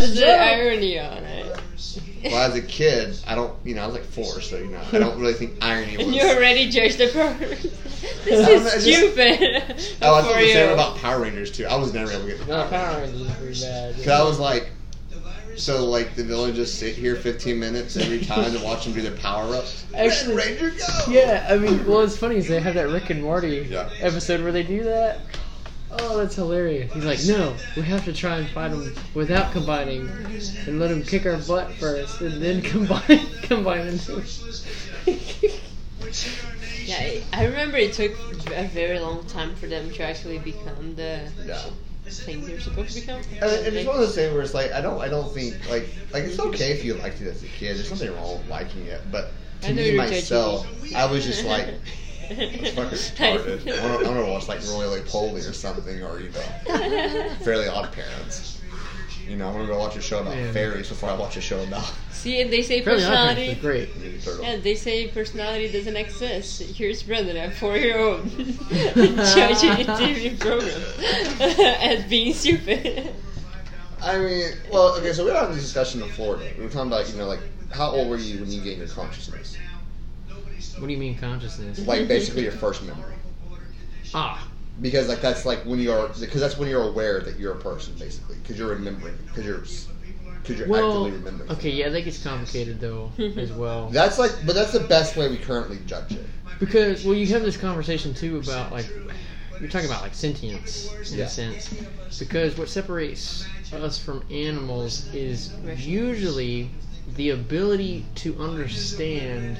That's the irony on it. Well, as a kid, I don't, you know, I was like four, so you know, I don't really think irony was. And you already judged the person. this I is know, I just- stupid. Oh, I For thought the same about Power Rangers too. I was never able to get. No, Power Rangers is pretty bad. Cause I was like, so like the villain just sit here 15 minutes every time to watch them do their power ups. Actually- Red Ranger go. Yeah, I mean, well, it's funny is they have that Rick and Morty Yeah. episode where they do that. Oh, that's hilarious. He's like, no, we have to try and fight them without combining, and let them kick our butt first, and then combine combine into. Yeah, I- I remember it took a very long time for them to actually become the Yeah. thing they're supposed to become. And, and it's one of those things where it's like I don't I don't think like like it's okay if you liked it as a kid. There's nothing wrong with liking it, but to me myself. I was just like. It's fucking retarded. I want to, I want to watch like Rolie Polie or something, or you know, Fairly Odd Parents. You know, I'm gonna go watch a show about Yeah. fairies before I watch a show about See, and they say Fairly personality. Great. Yeah, they say personality doesn't exist. Here's Brendan, a four-year-old, judging a TV program as being stupid. I mean, well, okay, so we were having this discussion in Florida. We were talking about, you know, like, how old were you when you gained your consciousness? What do you mean consciousness? Like, basically your first memory. Ah, Because, like, that's like when you are, because that's when you're aware that you're a person, basically. Because you're remembering, because you're, because you're well, actively remembering. okay, yeah, that gets complicated though as well. That's like, but that's the best way we currently judge it. Because well, you have this conversation too about like you're talking about like sentience in Yeah. a sense. Because what separates us from animals is usually the ability to understand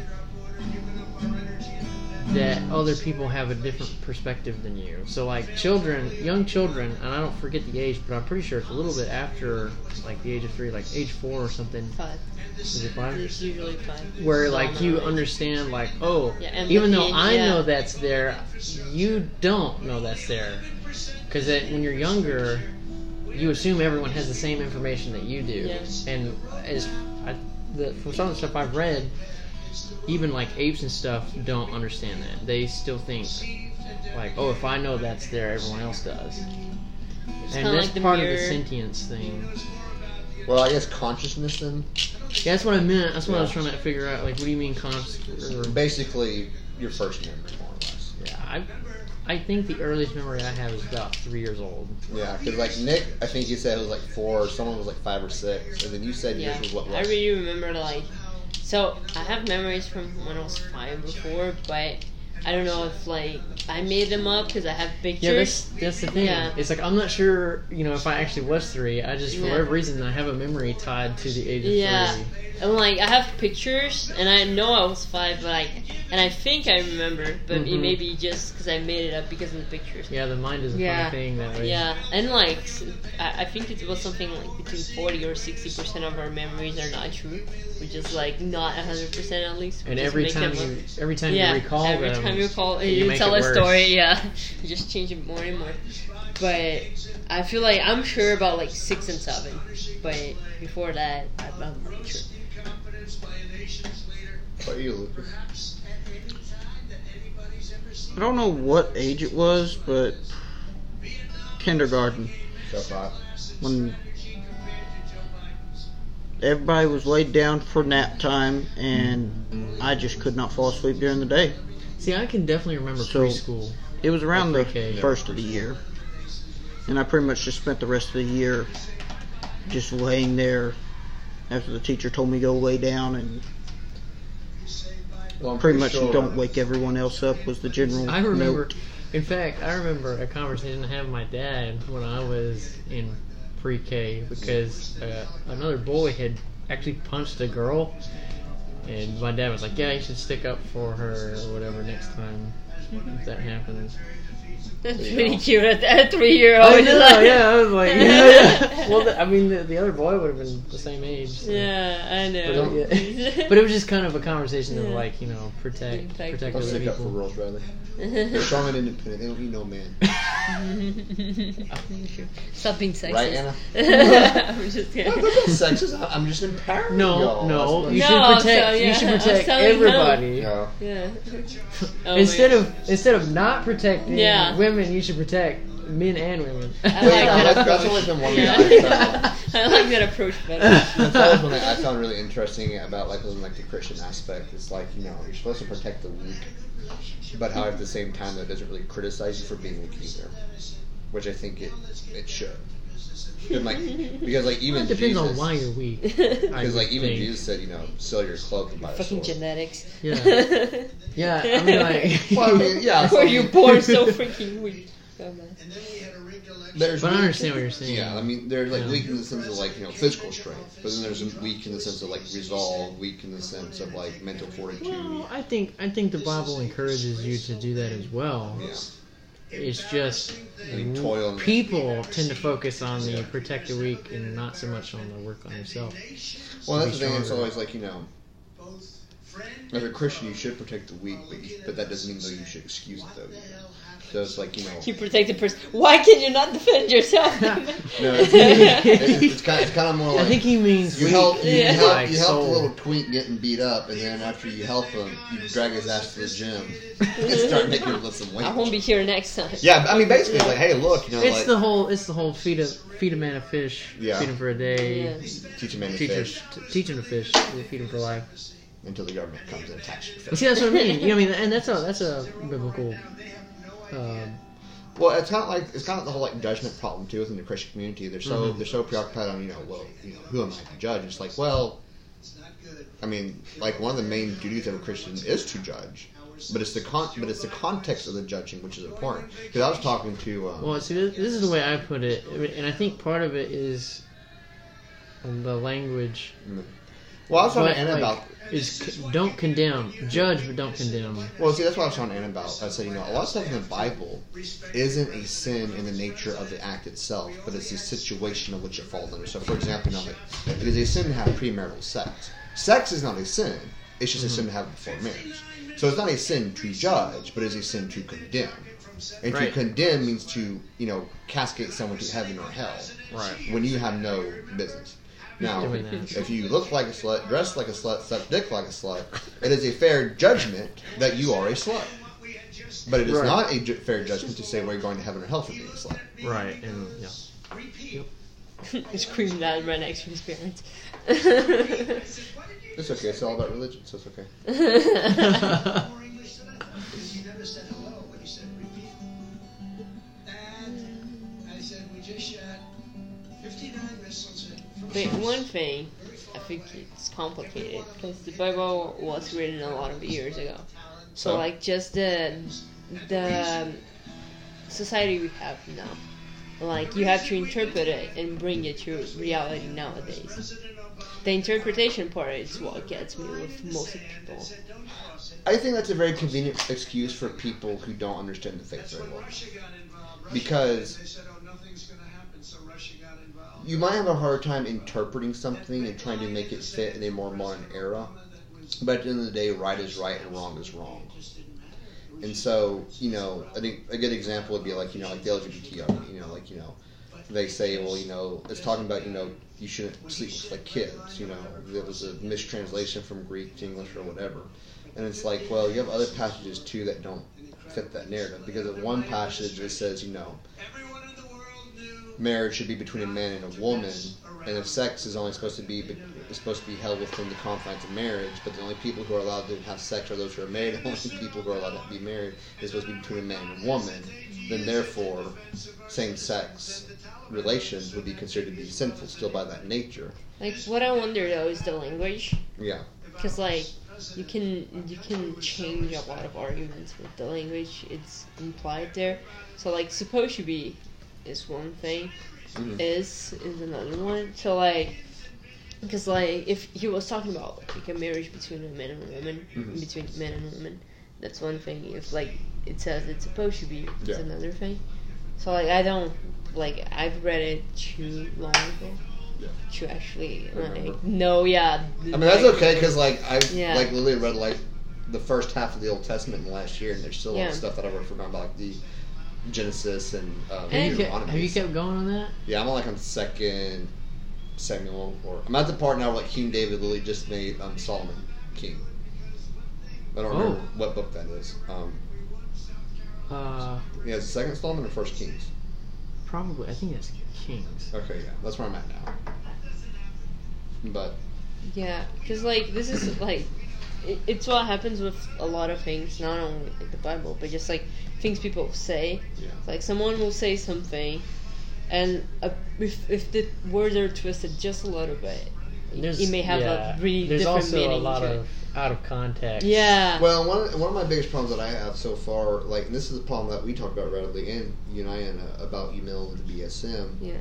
that other people have a different perspective than you. So like children, young children, and I don't forget the age, but I'm pretty sure it's a little bit after like the age of three, like age four or something. Five. Is it five? It's usually five. where like you Normally. understand like oh Yeah, even though I yeah. know that's there you don't know that's there because when you're younger you assume everyone has the same information that you do Yes. and as I, the, from some of the stuff I've read even like apes and stuff don't understand that they still think like oh if I know that's there everyone else does and that's like the part of the sentience thing Well, I guess consciousness then, yeah, that's what I meant that's what I was trying to figure out like what do you mean conscious or basically your first memory, more or less. Yeah, I, I think the earliest memory I have is about three years old. Yeah, because like Nick, I think you said it was like four, someone was like five or six, and then you said Yeah, yours was what? I what? really remember like. So I have memories from when I was five before, but I don't know if like I made them up because I have pictures. Yeah, that's that's the thing. Yeah. It's like I'm not sure, you know, if I actually was three. I just for Yeah. whatever reason I have a memory tied to the age of Yeah. three. And like I have pictures, and I know I was five, but like, and I think I remember, but it Mhm. may be just because I made it up because of the pictures. Yeah, the mind is a Yeah. funny thing that way. Yeah, and like I think it was something like between forty or sixty percent of our memories are not true, which is like not hundred percent at least. And every make time them up. you every time yeah, you recall every them, time you recall, you you, tell a worse. story. Yeah, you just change it more and more. But I feel like I'm sure about like six and seven, but before that, I'm I'm not sure. What about you, Lucas? I don't know what age it was, but kindergarten when everybody was laid down for nap time and I just could not fall asleep during the day. See, I can definitely remember So- preschool. It was around the Pre-K. first of the year. And I pretty much just spent the rest of the year just laying there after the teacher told me to go lay down and Well, I'm pretty much sure- don't wake everyone else up was the general I remember. note. In fact, I remember a conversation I had with my dad when I was in pre-K because uh, another boy had actually punched a girl, and my dad was like, "Yeah, you should stick up for her or whatever next time if that happens." That's There pretty go. cute at that three year old. I know, yeah. I was like, yeah, yeah. Well, the, I mean, the, the other boy would have been the same age. so- Yeah, I But, know. yeah. but it was just kind of a conversation of like, you know, protect, Protect. protect I'll other stick up for people. Rolls Riley. They're strong and independent. They don't need no man. Stop being sexist. Right, Anna? I'm just No, kidding. I'm not sexist. I'm just empowering No, y'all. no, That's you what- should No, protect. so, You yeah, should I was protect everybody. Yeah. Yeah. Oh, instead of instead of not protecting Yeah. Women, you should protect men and women. I Yeah, like that that's- that's approach. always been one thing Yeah. I I like that approach better. That's always one thing I found really interesting about like living like the Christian aspect. It's like you know you're supposed to protect the weak, but how at the same time that doesn't really criticize you for being weak either, which I think it it should. And, like because like even it depends Jesus, on why you're weak. Because like even think. Jesus said you know sell your cloak and buy a Fucking sword. genetics. Yeah. Yeah, I mean, like- Well, I mean, yeah. Were you born so freaking weak? There's But I understand what you're saying. Yeah, I mean, they're like Yeah. weak in the sense of like you know physical strength, but then there's weak in the sense of like resolve, weak in the sense of like mental fortitude. Well, I think I think the Bible encourages you to do that as well. Yeah, It's just I mean, toil. And, people tend to focus on the protect the weak and not so much on the work on yourself. well, that's the thing. It's always like you know, as a Christian, you should protect the weak, but you, but that doesn't mean though you should excuse it though. either. So it's like you know, You protect the person. Why can you not defend yourself? no, it's, it's, it's kind, it's kind of more like. I think he means you weak. help, you, Yeah. help, like you help the little twink getting beat up, and then after you help him, you drag his ass to the gym and start making him lift some weights. I won't be here next time. Yeah, I mean, basically, it's like, hey, look, you know, It's like the whole it's the whole feed a feed a man a fish, Yeah. feed him for a day, Yeah. teach a man to teach him fish teach him to fish, feed him for life. Until the government comes and attacks you. You see, that's what I mean. You know, I mean, and that's a that's a biblical. Um, Well, it's kind of like it's kind of the whole like judgment problem too within the Christian community. They're so Mhm. they're so preoccupied on you know, well, you know, who am I to judge? It's like, well, I mean, like one of the main duties of a Christian is to judge, but it's the con but it's the context of the judging which is important. Because I was talking to um, well, see, this, this is the way I put it, and I think part of it is the language. Well, I was talking but, to Anna like, about is don't condemn, judge, but don't condemn. Well, see, that's what I was talking to Anna about. I said, you know, a lot of stuff in the Bible isn't a sin in the nature of the act itself, but it's the situation in which it falls under. So, for example, you know, like, it is a sin to have premarital sex. Sex is not a sin; it's just a sin to have before marriage. So, it's not a sin to judge, but it's a sin to condemn. And to condemn means to, you know, cascade someone to heaven or hell. Right. When you have no business. Now, if you look like a slut, dress like a slut, suck dick like a slut, it is a fair judgment that you are a slut. But it is Right. not a ju- fair judgment to say we're going to heaven or hell for being a slut. Right, and yeah. Scream that right next to his parents. It's okay. It's all about religion, so it's okay. More English than I because you never said hello when you said repeat. And I said we just shot 59 missiles in from But one thing, I think it's complicated because the Bible was written a lot of years ago. So So? like just the the society we have now, like you have to interpret it and bring it to reality nowadays. The interpretation part is what gets me with most people. I think that's a very convenient excuse for people who don't understand the faith very well. Russia got involved. Russia- Because- they said, oh, nothing's going to happen, so Russia got involved. You might have a hard time interpreting something and trying to make it fit in a more modern era. But at the end of the day, right is right and wrong is wrong. And so, you know, I think a good example would be like, you know, like the LGBT argument, you know, like, you know, they say, well, you know, it's talking about, you know, you shouldn't sleep with like kids, you know, there was a mistranslation from Greek to English or whatever. And it's like, well, you have other passages too that don't fit that narrative because of one passage that says, you know, Everyone in the world knew. Marriage should be between a man and a woman, and if sex is only supposed to be is supposed to be held within the confines of marriage, but the only people who are allowed to have sex are those who are married. The only people who are allowed to be married is supposed to be between a man and a woman. Then, therefore, same-sex relations would be considered to be sinful still by that nature. Like what I wonder though is the language, Yeah. because like you can you can change a lot of arguments with the language it's implied there. So like supposed to be is one thing, Mhm. is is another one. So like, because like if he was talking about like a marriage between a man and a woman, Mhm. between men and women, that's one thing. If like it says it's supposed to be, it's Yeah. another thing. So like I don't like I've read it too long ago Yeah. to actually like no yeah. I mean that's okay because like I Yeah. like literally read like the first half of the Old Testament in the last year, and there's still a lot of Yeah. stuff that I've forgotten about, like the Genesis and um, Have you, kept, Deuteronomy. have you kept going on that? Yeah, I'm on like on second Samuel, or I'm at the part now where like King David literally just made um, Solomon king. I don't remember Oh. what book that is. Um, Uh, yeah, it's Second Solomon or First Kings. probably. I think it's Kings. Okay, yeah, that's where I'm at now. But Yeah, because like this is like it, it's what happens with a lot of things, not only like the Bible, but just like things people say. Yeah. Like someone will say something, and uh, if if the words are twisted just a little bit, There's, it may have yeah, a really There's different also meaning. a lot to it. of out of context. yeah. Well, one one of my biggest problems that I have so far, like, and this is a problem that we talk about readily in United about email and BSM. Yeah.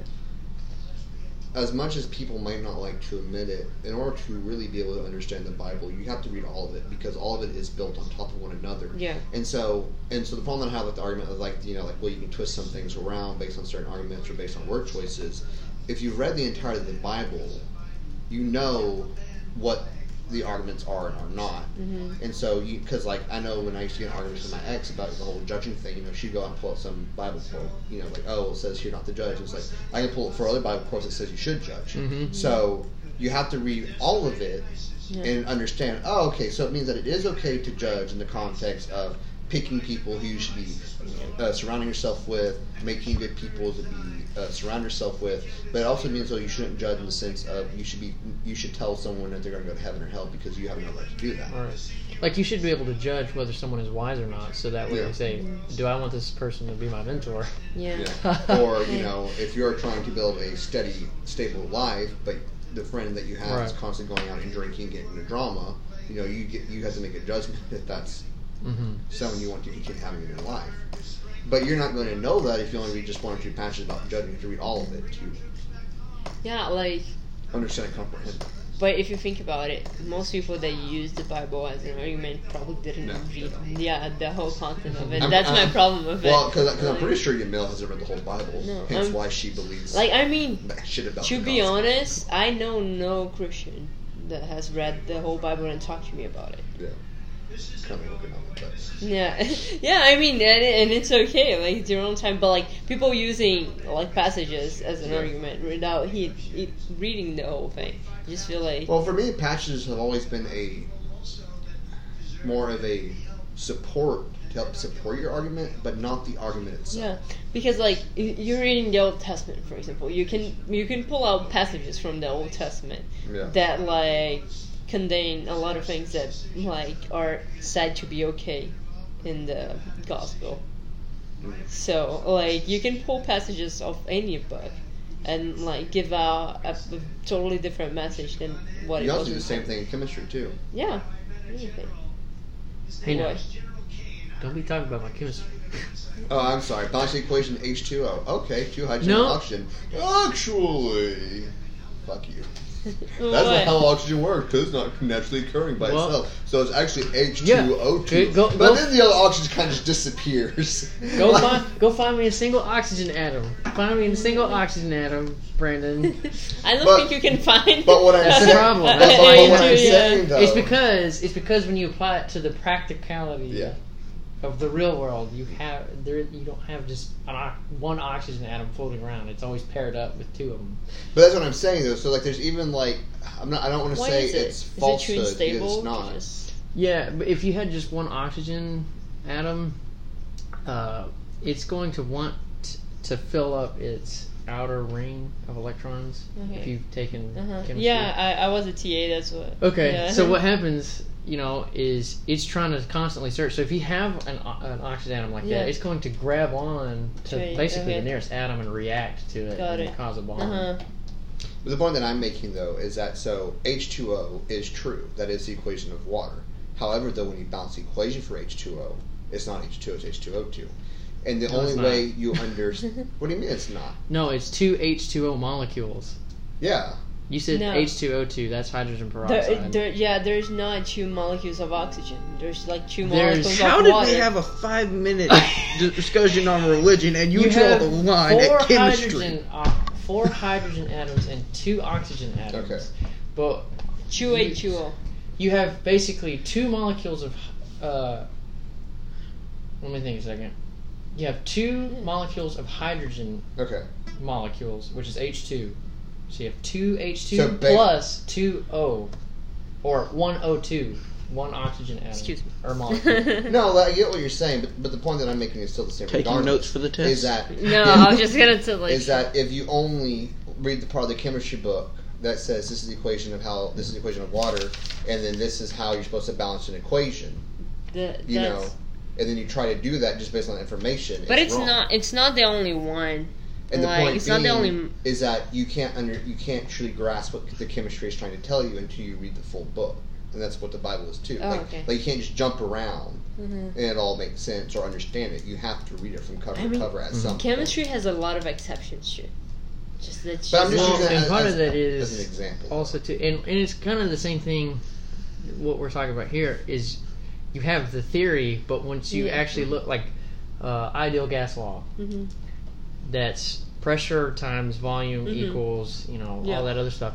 As much as people might not like to admit it, in order to really be able to understand the Bible, you have to read all of it because all of it is built on top of one another. Yeah. And so, and so the problem that I have with the argument is like, you know, like, well, you can twist some things around based on certain arguments or based on word choices. If you've read the entirety of the Bible, you know what the arguments are and are not. hmm And so, you because like I know when I used to get in arguments with my ex about the whole judging thing, you know, she'd go out and pull out some Bible quote, you know, like oh, it says you're not the judge. It's like I can pull it for other Bible quotes that says you should judge. Mhm. So you have to read all of it Yeah. and understand. Oh, okay, so it means that it is okay to judge in the context of picking people who you should be uh, surrounding yourself with, making good people to be uh, surround yourself with. But it also means though you shouldn't judge in the sense of you should be you should tell someone that they're going to go to heaven or hell because you have no right to do that. All right. Like you should be able to judge whether someone is wise or not, so that way Yeah. you say, "Do I want this person to be my mentor?" Yeah. Yeah. or you know, if you're trying to build a steady, stable life, but the friend that you have is constantly going out and drinking, getting into drama, you know, you get you have to make a judgment if that's hmm someone you want to continue having in your life. But you're not going to know that if you only read just one or two passages about judging. You have to read all of it to Yeah, like understand and comprehend. But if you think about it, most people that use the Bible as an argument probably didn't No, read, yeah, the whole content of it. I'm- That's my I'm- problem with Well, it. Well, because I'm pretty sure Yamil hasn't read the whole Bible. No, hence I'm- why she believes Like, I mean, shit about. to be honest, I know no Christian that has read the whole Bible and talked to me about it. yeah, kind of working on it, but Yeah, yeah. I mean, and, and it's okay. Like it's your own time, but like people using like passages as an Yeah. argument without he, he reading the whole thing. I just feel like Well, for me, passages have always been a more of a support to help support your argument, but not the argument itself. Yeah, because like you're reading the Old Testament, for example, you can you can pull out passages from the Old Testament Yeah. that like contain a lot of things that like are said to be okay in the gospel. So like you can pull passages of any book and like give out a, a totally different message than what You it also was. do the same thing in chemistry too. Yeah. Anything. Hey, now, don't be talking about my chemistry. Oh, I'm sorry. Balancing equation H2O. Okay, two hydrogen No. oxygen. Actually, fuck you. That's What? not how oxygen works because it's not naturally occurring by Well- itself. So it's actually H2O2. Yeah. Go- but go- then the other oxygen kind of just disappears. Go Like- find go find me a single oxygen atom. Find me a single oxygen atom, Brandon. I don't But- think you can find. but what I'm That's saying- problem. That's but why what have I'm to- saying though. It's because it's because when you apply it to the practicality Yeah. Of the real world, you have there you don't have just an, o- one oxygen atom floating around. It's always paired up with two of them. But that's what I'm saying though. So like, there's even like, I'm not. I don't want to say is it? it's Is it falsehood too unstable? it's not. Just- Yeah, but if you had just one oxygen atom, uh, it's going to want t- to fill up its outer ring of electrons. If you've taken Uh-huh. chemistry. Yeah, I, I was a TA. That's what. Okay, Yeah. so what happens, you know, is it's trying to constantly search. So if you have an, an oxygen atom like Yeah. that, it's going to grab on to To basically okay. the nearest atom and react to it Got and it. cause a bond. Uh huh. The point that I'm making though is that so H2O is true. That is the equation of water. However, though, when you balance the equation for H2O, it's not H2O, it's H2O2. And the No, only way you understand. what do you mean it's not? No, it's two H2O molecules. Yeah. You said No. H2O2. That's hydrogen There, peroxide. there, yeah, there's not two molecules of oxygen. There's like two There's- molecules How of did water. we have a five minute discussion on religion and you, You draw have the line four at chemistry? hydrogen, uh, four hydrogen atoms and two oxygen atoms. Okay. But two H two O. you have basically two molecules of. Uh, let me think a second. You have two molecules of hydrogen Okay. molecules, which is H2. So you have two H2 So ba- plus two O, or one O2. one oxygen atom Excuse me. or molecule. No, I get what you're saying, but, but the point that I'm making is still the same. Taking regardless, notes for the test. Is that No, I was just gonna tell like is that if you only read the part of the chemistry book that says this is the equation of how this is the equation of water, and then this is how you're supposed to balance an equation, the, you know, that's- and then you try to do that just based on information. But it's wrong. not. It's not the only one. And the point it's being not the only- is that you can't under you can't truly grasp what the chemistry is trying to tell you until you read the full book, and that's what the Bible is too. Oh, like, okay. like you can't just jump around Mhm. and it all makes sense or understand it. You have to read it from cover I to mean, cover at Mhm. some point. Chemistry has a lot of exceptions too. Just that. But I'm just Well, using and as, part as- of that as is an example. also too, and, and it's kind of the same thing. What we're talking about here is you have the theory, but once you Yeah. actually look like uh, ideal gas law, hmm that's pressure times volume Mhm. equals you know Yeah. all that other stuff.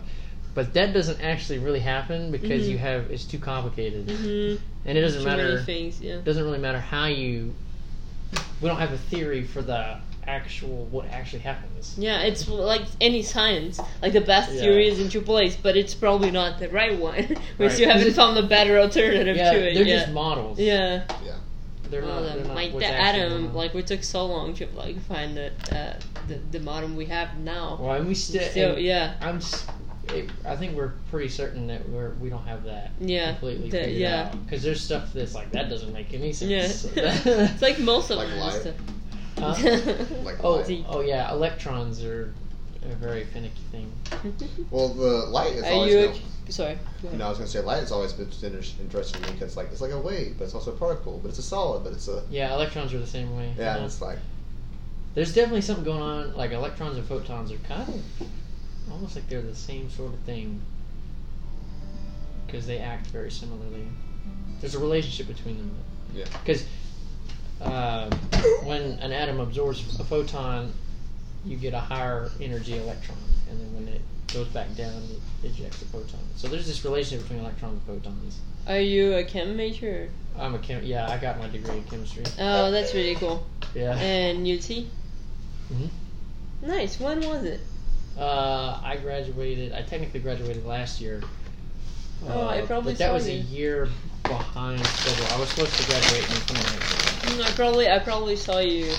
But that doesn't actually really happen because Mhm. you have it's too complicated, hmm and it doesn't Too matter. things. Yeah. Doesn't really matter how you. We don't have a theory for the actual what actually happens. Yeah, it's like any science. Like the best Yeah. theory is into place, but it's probably not the right one. we Right. still haven't found a better alternative Yeah, to it. they're yeah. just models. yeah. they're Well, not. They're not like what's the atom, like we took so long to like find the uh, the the modem we have now. Well, and we still. Still, yeah, I'm. It, I think we're pretty certain that we're we don't have that yeah, completely the- figured yeah. out because there's stuff that's like that doesn't make any sense. Yeah, sense. it's like most of Like them. Light? stuff. Huh? Like oh, light. oh yeah, electrons are a very finicky thing. Well, the light is Are always. you? been- A, sorry. Go ahead. no, I was gonna say light has always been interesting to me because like it's like a wave, but it's also a particle, but it's a solid, but it's a Yeah, electrons are the same way. yeah. Uh, It's like There's definitely something going on. Like electrons and photons are kind of almost like they're the same sort of thing because they act very similarly. There's a relationship between them. Yeah. Because when an atom absorbs a photon, you get a higher energy electron, and then when it goes back down, it ejects a photon. So there's this relationship between electrons and photons. Are you a chem major? I'm a chem. Yeah, I got my degree in chemistry. Oh, that's really cool. Yeah. And UT? Mhm. Nice. When was it? Uh, I graduated. I technically graduated last year. Oh, I Uh, probably But that was you. a year behind schedule. I was supposed to graduate in 2019. Mm, I probably I probably saw you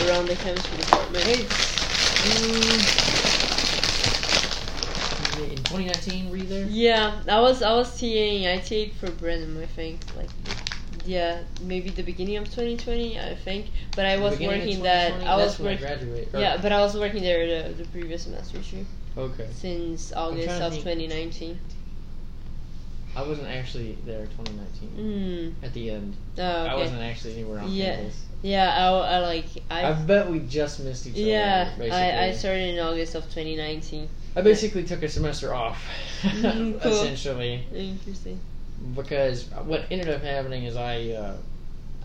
around the chemistry department. Mm, in 2019, were you there? Yeah, I was I was TAing. I TA'd for Brenham, I think. Like, yeah, maybe the beginning of 2020, I think. But I was working that. I was That's when I working. Yeah, but I was working there the, the previous semester too, Okay. since August of think. 2019. I wasn't actually there 2019 Mm. at the end. Oh, I wasn't actually anywhere on Yeah. campus. Yeah, I, I like I. I bet we just missed each other. yeah, basically. I, I started in August of 2019. I basically took a semester off, Mm, cool. essentially, Interesting. because what ended up happening is I uh,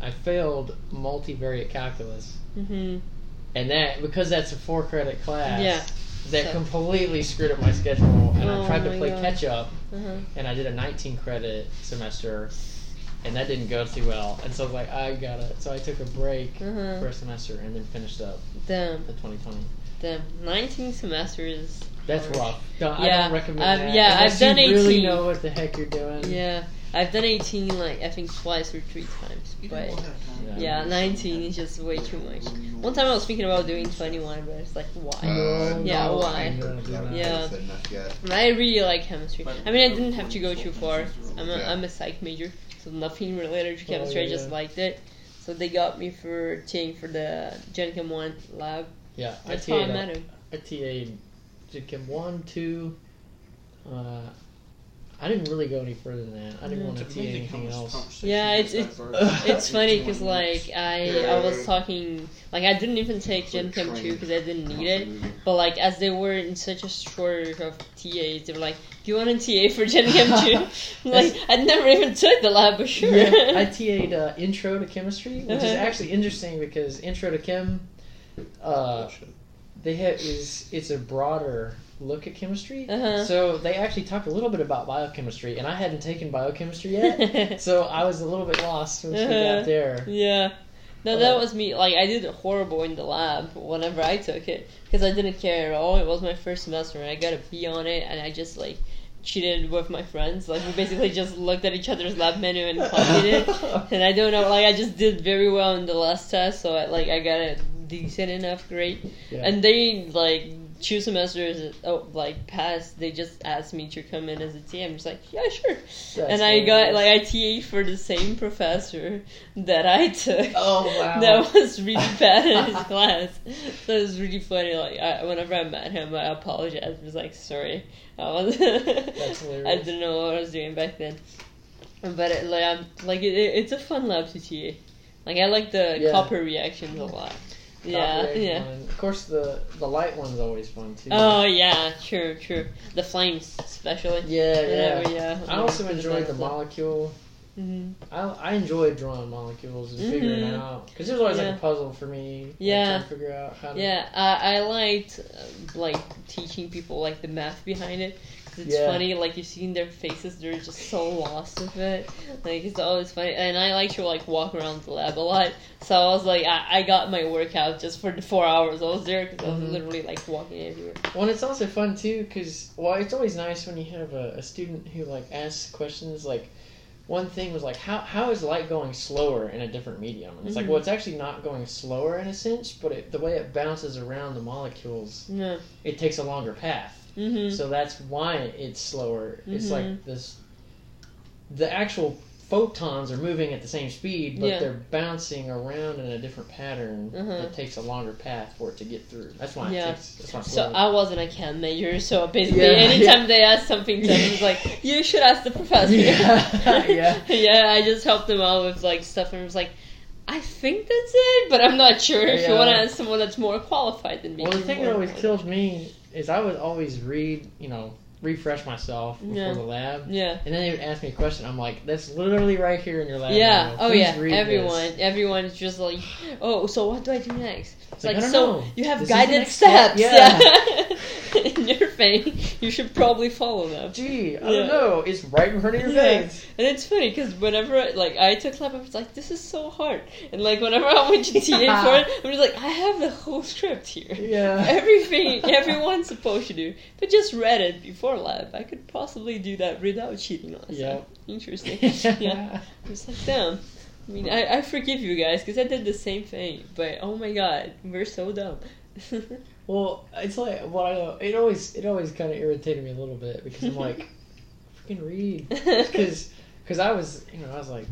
I failed multivariate calculus, hmm and that because that's a four credit class. Yeah. That So- completely screwed up my schedule, and Oh I tried to play God. catch up, Uh-huh. and I did a 19 credit semester, and that didn't go too well. And so I was like, I gotta. So I took a break Uh-huh. for a semester, and then finished up Damn, the 2020. damn. 19 semesters. That's rough. Don't, I don't recommend I've- that. yeah, unless I've done you really know what the heck you're doing. Yeah, I've done 18 like I think twice or three times, but yeah, 19 is just way too much. One time I was thinking about doing 21, but it's like why? Uh, Yeah, no, why? I Yeah. said enough yet. And I really like chemistry. I mean, I didn't have to go too far. I'm a, Yeah. I'm a psych major, so nothing related to chemistry. Oh, yeah, I just liked it. So they got me for taking for the Gen Chem 1 lab. Yeah, I That's how I TA'd, met him. I TA'd Chem 1, 2. Uh, I didn't really go any further than that. I didn't want to TA anything else. Yeah, it's- it's- It's funny because like I I was talking like I didn't even take Gen Chem 2 because I didn't need it. But like as they were in such a shortage of TAs, they were like, "Do you want a TA for Gen Chem 2?" like I never even took the lab, but sure. Yeah, I TA'd uh, Intro to Chemistry, which is Uh-huh. actually interesting because Intro to Chem, uh, they have is it's a broader look at chemistry. Uh-huh. So they actually talked a little bit about biochemistry, and I hadn't taken biochemistry yet, so I was a little bit lost we Uh-huh. got there. Yeah. No, that was me. Like, I did horrible in the lab whenever I took it because I didn't care at all. It was my first semester, and I got a B on it, and I just like cheated with my friends. Like we basically just looked at each other's lab menu and copied it. And I don't know, like I just did very well in the last test, so I, like I got a decent enough grade. Yeah. And they like two semesters oh like passed. They just asked me to come in as a TA. I'm just like yeah sure. That's and I got hilarious. like I TA for the same professor that I took. Oh wow. That was really bad in his class. So it was really funny. Like I, whenever I met him, I apologized. I was like, "Sorry, I was. I didn't know what I was doing back then." But it, like, I'm, like it, it- it's a fun lab to TA. Like I like the Yeah. copper reactions a lot. Yeah, yeah. one. Of course, the the light one's always fun too. Oh yeah, true, true. The flames, especially. yeah, yeah. Whenever, yeah. I also enjoyed the molecule. hmm I I enjoyed drawing molecules and figuring it Mhm. out because it was always Yeah. like a puzzle for me. Yeah. to figure out how to. Yeah, I, I liked uh, like teaching people like the math behind it. It's Yeah. funny, like you see in their faces, they're just so lost with it. Like it's always funny, and I like to like walk around the lab a lot. So I was like, I, I got my workout just for the four hours I was there because I was Mhm. literally like walking everywhere. Well, it's also fun too because well, it's always nice when you have a, a student who like asks questions. Like one thing was like, how how is light going slower in a different medium? And it's like, Mhm. well, it's actually not going slower in a sense, but it, the way it bounces around the molecules, Yeah. it takes a longer path. Hmm So that's why it's slower. It's Mhm. like this. The actual photons are moving at the same speed, but Yeah. they're bouncing around in a different pattern Uh-huh. that takes a longer path for it to get through. That's why Yeah. it takes. That's why So. I wasn't a chem major, so basically Yeah, anytime they asked something to me, was like, you should ask the professor. Yeah, yeah. yeah, I just helped them out with like stuff and was like, I think that's it, but I'm not sure. If you want to ask someone that's more qualified than me. Well, the thing that always qualified. kills me is I would always read, you know, refresh myself before Yeah. the lab, Yeah. and then they would ask me a question. I'm like, that's literally right here in your lab. Yeah. Oh yeah. Everyone. this." Everyone's just like, oh, so what do I do next? It's Like, like, I don't so know. you have This guided next step. steps. Yeah. Yeah. In your thing, you should probably follow them. Gee, I Yeah. don't know. It's right in front of your Yeah. face. And it's funny because whenever like I took lab, I was like, "This is so hard," and like whenever I went to TA for it, I'm just like, "I have the whole script here, Yeah. everything everyone's supposed to do." But just read it before lab, I could possibly do that without cheating on Yeah. Interesting. yeah, I was like, "Damn." I mean, I, I forgive you guys because I did the same thing, but oh my god, we're so dumb. Well, it's like what I know. It always it always kind of irritated me a little bit because I'm like, freaking read, because because I was you know I was like.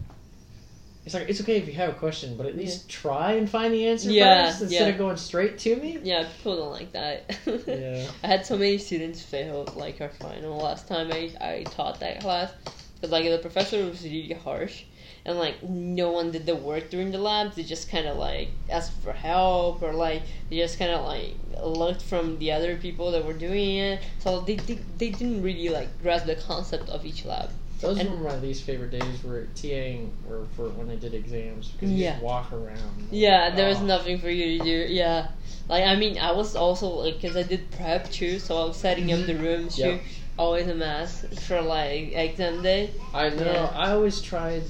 It's like it's okay if you have a question, but at least try and find the answer Yeah, first instead yeah. of going straight to me. yeah, people don't like that. Yeah. I had so many students fail like our final last time I, I taught that class because like the professor was really harsh and like no one did the work during the labs they just kind of like asked for help or like they just kind of like looked from the other people that were doing it so they, they, they didn't really like grasp the concept of each lab Those And- were my least favorite days. Were TAing or for when they did exams because you Yeah. just walk around. Yeah, there was Oh. nothing for you to do. Yeah, like I mean, I was also like, cause I did prep too, so I was setting up the mm-hmm. rooms too. Always a mess for like exam day. I know. Yeah. I always tried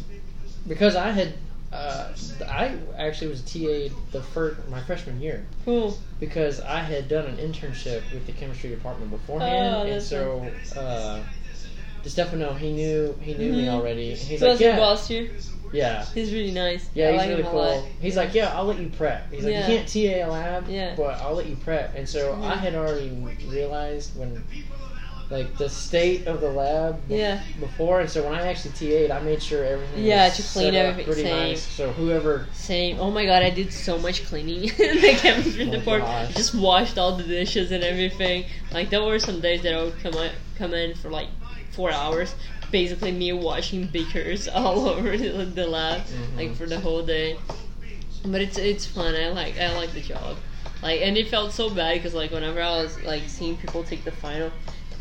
because I had. Uh, I actually was TA the first my freshman year Cool. because I had done an internship with the chemistry department beforehand, Oh, and so uh, Stefano he knew he knew me Mhm. already. And he's so like, yeah, boss too? yeah. He's really nice. Yeah, I he's like really cool. He's like, yeah, I'll let you prep. He's like, Yeah. you can't TA a lab, Yeah. but I'll let you prep. And so I had already realized when, like, the state of the lab Yeah. before, and so when I actually TA'd, I made sure everything Yeah, was to clean everything, pretty same. nice. So whoever, Same. Oh my god, I did so much cleaning in the chemistry Oh department. Just washed all the dishes and everything. Like there were some days that I would come out, come in for like four hours. Basically, me washing beakers all over the, the lab, Mhm. like for the whole day. But it's it's fun. I like I like the job. Like and it felt so bad because like whenever I was like seeing people take the final,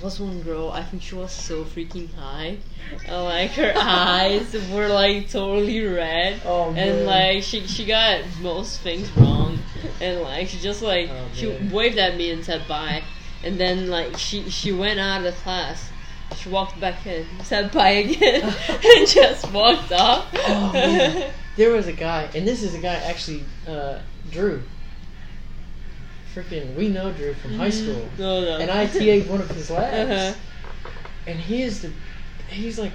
was one girl. I think she was so freaking high. And, like her eyes were like totally red. Oh and like she she got most things wrong. And like she just like Oh, she waved at me and said bye. And then like she she went out of the class. She walked back in said bye again and just walked off. Oh, there was a guy, and this is a guy actually, uh, Drew. Freaking, we know Drew from high school. no no and I TA'd one of his labs. Uh-huh. and he is the he's like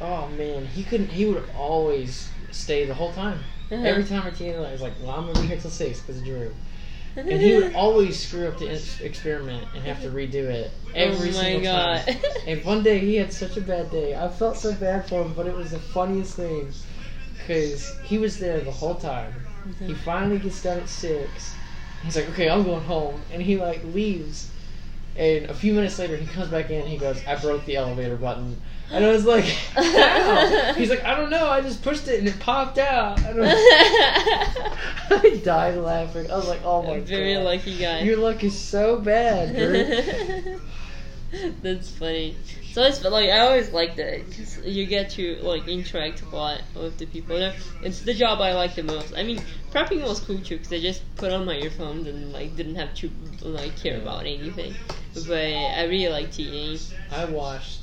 oh man he couldn't he would always stay the whole time Uh-huh. every time the end I was like well I'm gonna be here till six because of Drew and he would always screw up the experiment and have to redo it every oh my single god. time and one day he had such a bad day I felt so bad for him but it was the funniest thing because he was there the whole time he finally gets done at six he's like okay I'm going home and he like leaves and a few minutes later, he comes back in. He goes, "I broke the elevator button," and I was like, "How?" He's like, "I don't know. I just pushed it and it popped out." I, I died laughing. I was like, "Oh my Very god, lucky guy. your luck is so bad, Drew." That's funny. So it's like I always like that because you get to like interact a lot with the people. there. It's the job I like the most. I mean, prepping was cool too because I just put on my earphones and like didn't have to like care about anything. But I really like TAing. I washed.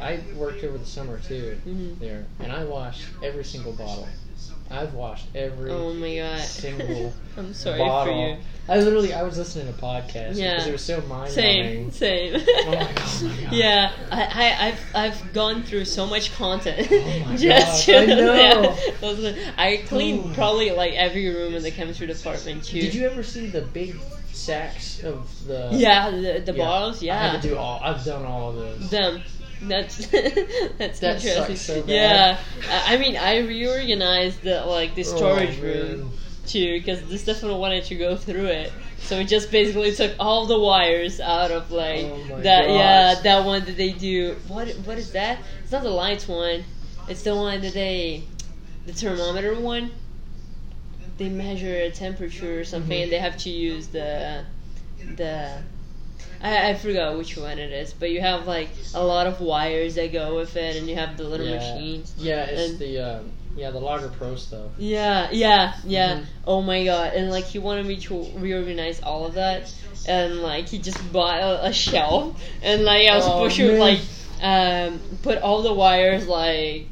I worked over the summer too Mhm. there, and I washed every single bottle. I've washed every Oh my god. single I'm sorry bottle. for you. I literally I was listening to podcasts Yeah. because it was so mind Same, same. Oh my God, oh my God. Yeah, I, I, I've, I've gone through so much content. Oh my just God, I know. yeah, I cleaned Ooh. probably like every room in the chemistry department too. Did you ever see the big sacks of the? Yeah, the, the Yeah. bottles. I Yeah, had to do all. I've done all of those. them. That's that's That interesting. so yeah, I mean, I reorganized the like the storage Oh, room too because the Stefano wanted to go through it. So we just basically took all the wires out of like Oh that. Yeah, that one that they do. What what is that? It's not the lights one. It's the one that they, the thermometer one. They measure a temperature or something, Mhm. and they have to use the the. I, I forgot which one it is, but you have like a lot of wires that go with it, and you have the little yeah. machines. Yeah, it's And- the uh, yeah the Logger Pro stuff. Yeah, yeah, yeah. Mhm. Oh my god! And like he wanted me to reorganize all of that, and like he just bought a, a shelf, and like I was Oh, supposed to like um, put all the wires like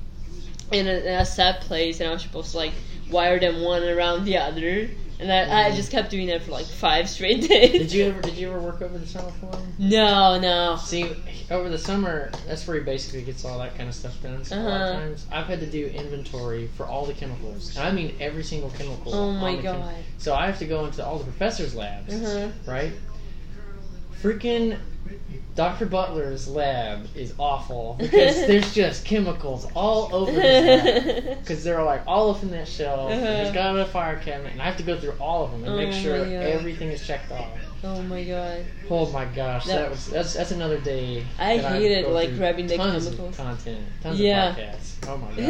in a, in a set place, and I was supposed to like wire them one around the other, and I, I Mhm. just kept doing that for like five straight days. Did you ever did you ever work over the summer for him? No, no. See, over the summer, that's where he basically gets all that kind of stuff done. So a lot of Uh-huh. times, I've had to do inventory for all the chemicals, and I mean every single chemical. Oh my the chem- god. so I have to go into all the professors' labs, Uh-huh. right? Freaking Dr. Butler's lab is awful because there's just chemicals all over his lab. Because they're like all up in that shelf. and Uh-huh. He's got a fire cabinet, and I have to go through all of them and Oh make sure everything is checked off. Oh my god. Oh my gosh, That- that was that's that's another day. I hated, like, grabbing the tons chemicals. of content, tons Yeah. of podcasts. Oh my god.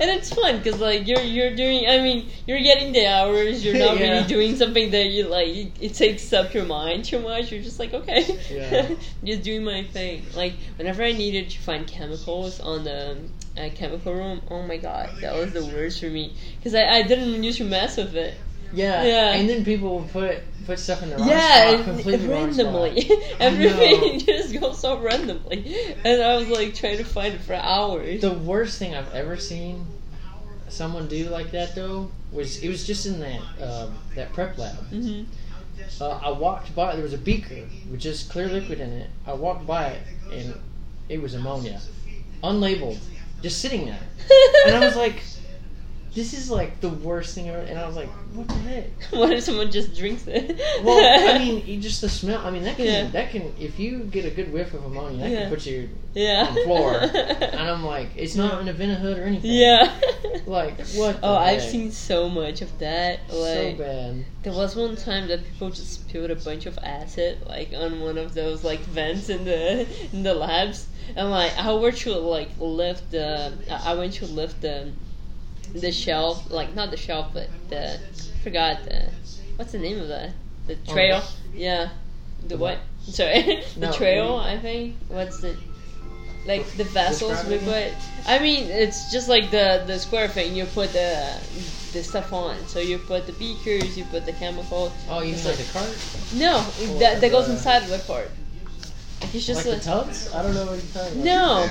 and it's fun because like you're you're doing i mean you're getting the hours you're not Yeah. really doing something that you like it, it takes up your mind too much you're just like okay Yeah. just doing my thing like whenever i needed to find chemicals on the uh, chemical room oh my god that was the worst for me because I, I didn't used to mess with it yeah, Yeah. And then people will put put stuff in the wrong yeah, spot, completely randomly. spot. Everything just goes so randomly, and I was like trying to find it for hours. The worst thing I've ever seen someone do like that though was it was just in that um, that prep lab. hmm Uh, I walked by. There was a beaker with just clear liquid in it. I walked by it, and it was ammonia, unlabeled, just sitting there. And I was like, "This is like the worst thing ever." And I was like, "What the heck?" what if someone just drinks it? Well, I mean, you just the smell. I mean, that can Yeah. that can if you get a good whiff of ammonia, that Yeah. can put you yeah. on the floor. and I'm like, it's not in a Vinahood or anything. yeah. Like what? Oh, I've seen so much of that. so bad. there was one time that people just spilled a bunch of acid, like on one of those like vents in the in the labs, and like I went to like lift the, I I went to lift the, the shelf, like not the shelf, but the, I forgot the, what's the name of that? The Oh, trail. what? Yeah. The The what? Sorry, the No, trail. what I think. What's the, like the vessels we put. I mean, it's just like the the square thing. You put the the stuff on. So you put the beakers, you put the chemicals. Oh, you mean like like- the cart? No, Or that that goes inside of the cart. Like it's just like like, the tubs? I don't know what you're talking about. no.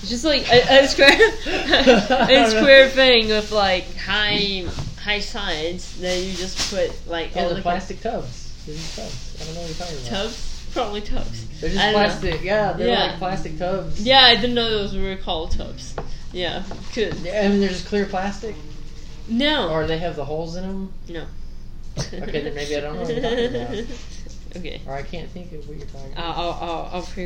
It's just like a, a square a square thing with like high high sides that you just put like Oh, all the the plastic tubs. These are tubs. I don't know what you're talking about. tubs. Probably tubs. They're just don't know. plastic. Yeah, they're Yeah. like plastic tubs. Yeah, I didn't know those were called tubs. Yeah, good. Yeah, I mean, they're just clear plastic, No. or they have the holes in them, no. Okay, then maybe I don't know what you're talking about. okay. or I can't think of what you're talking about. I'll, I'll, I'll figure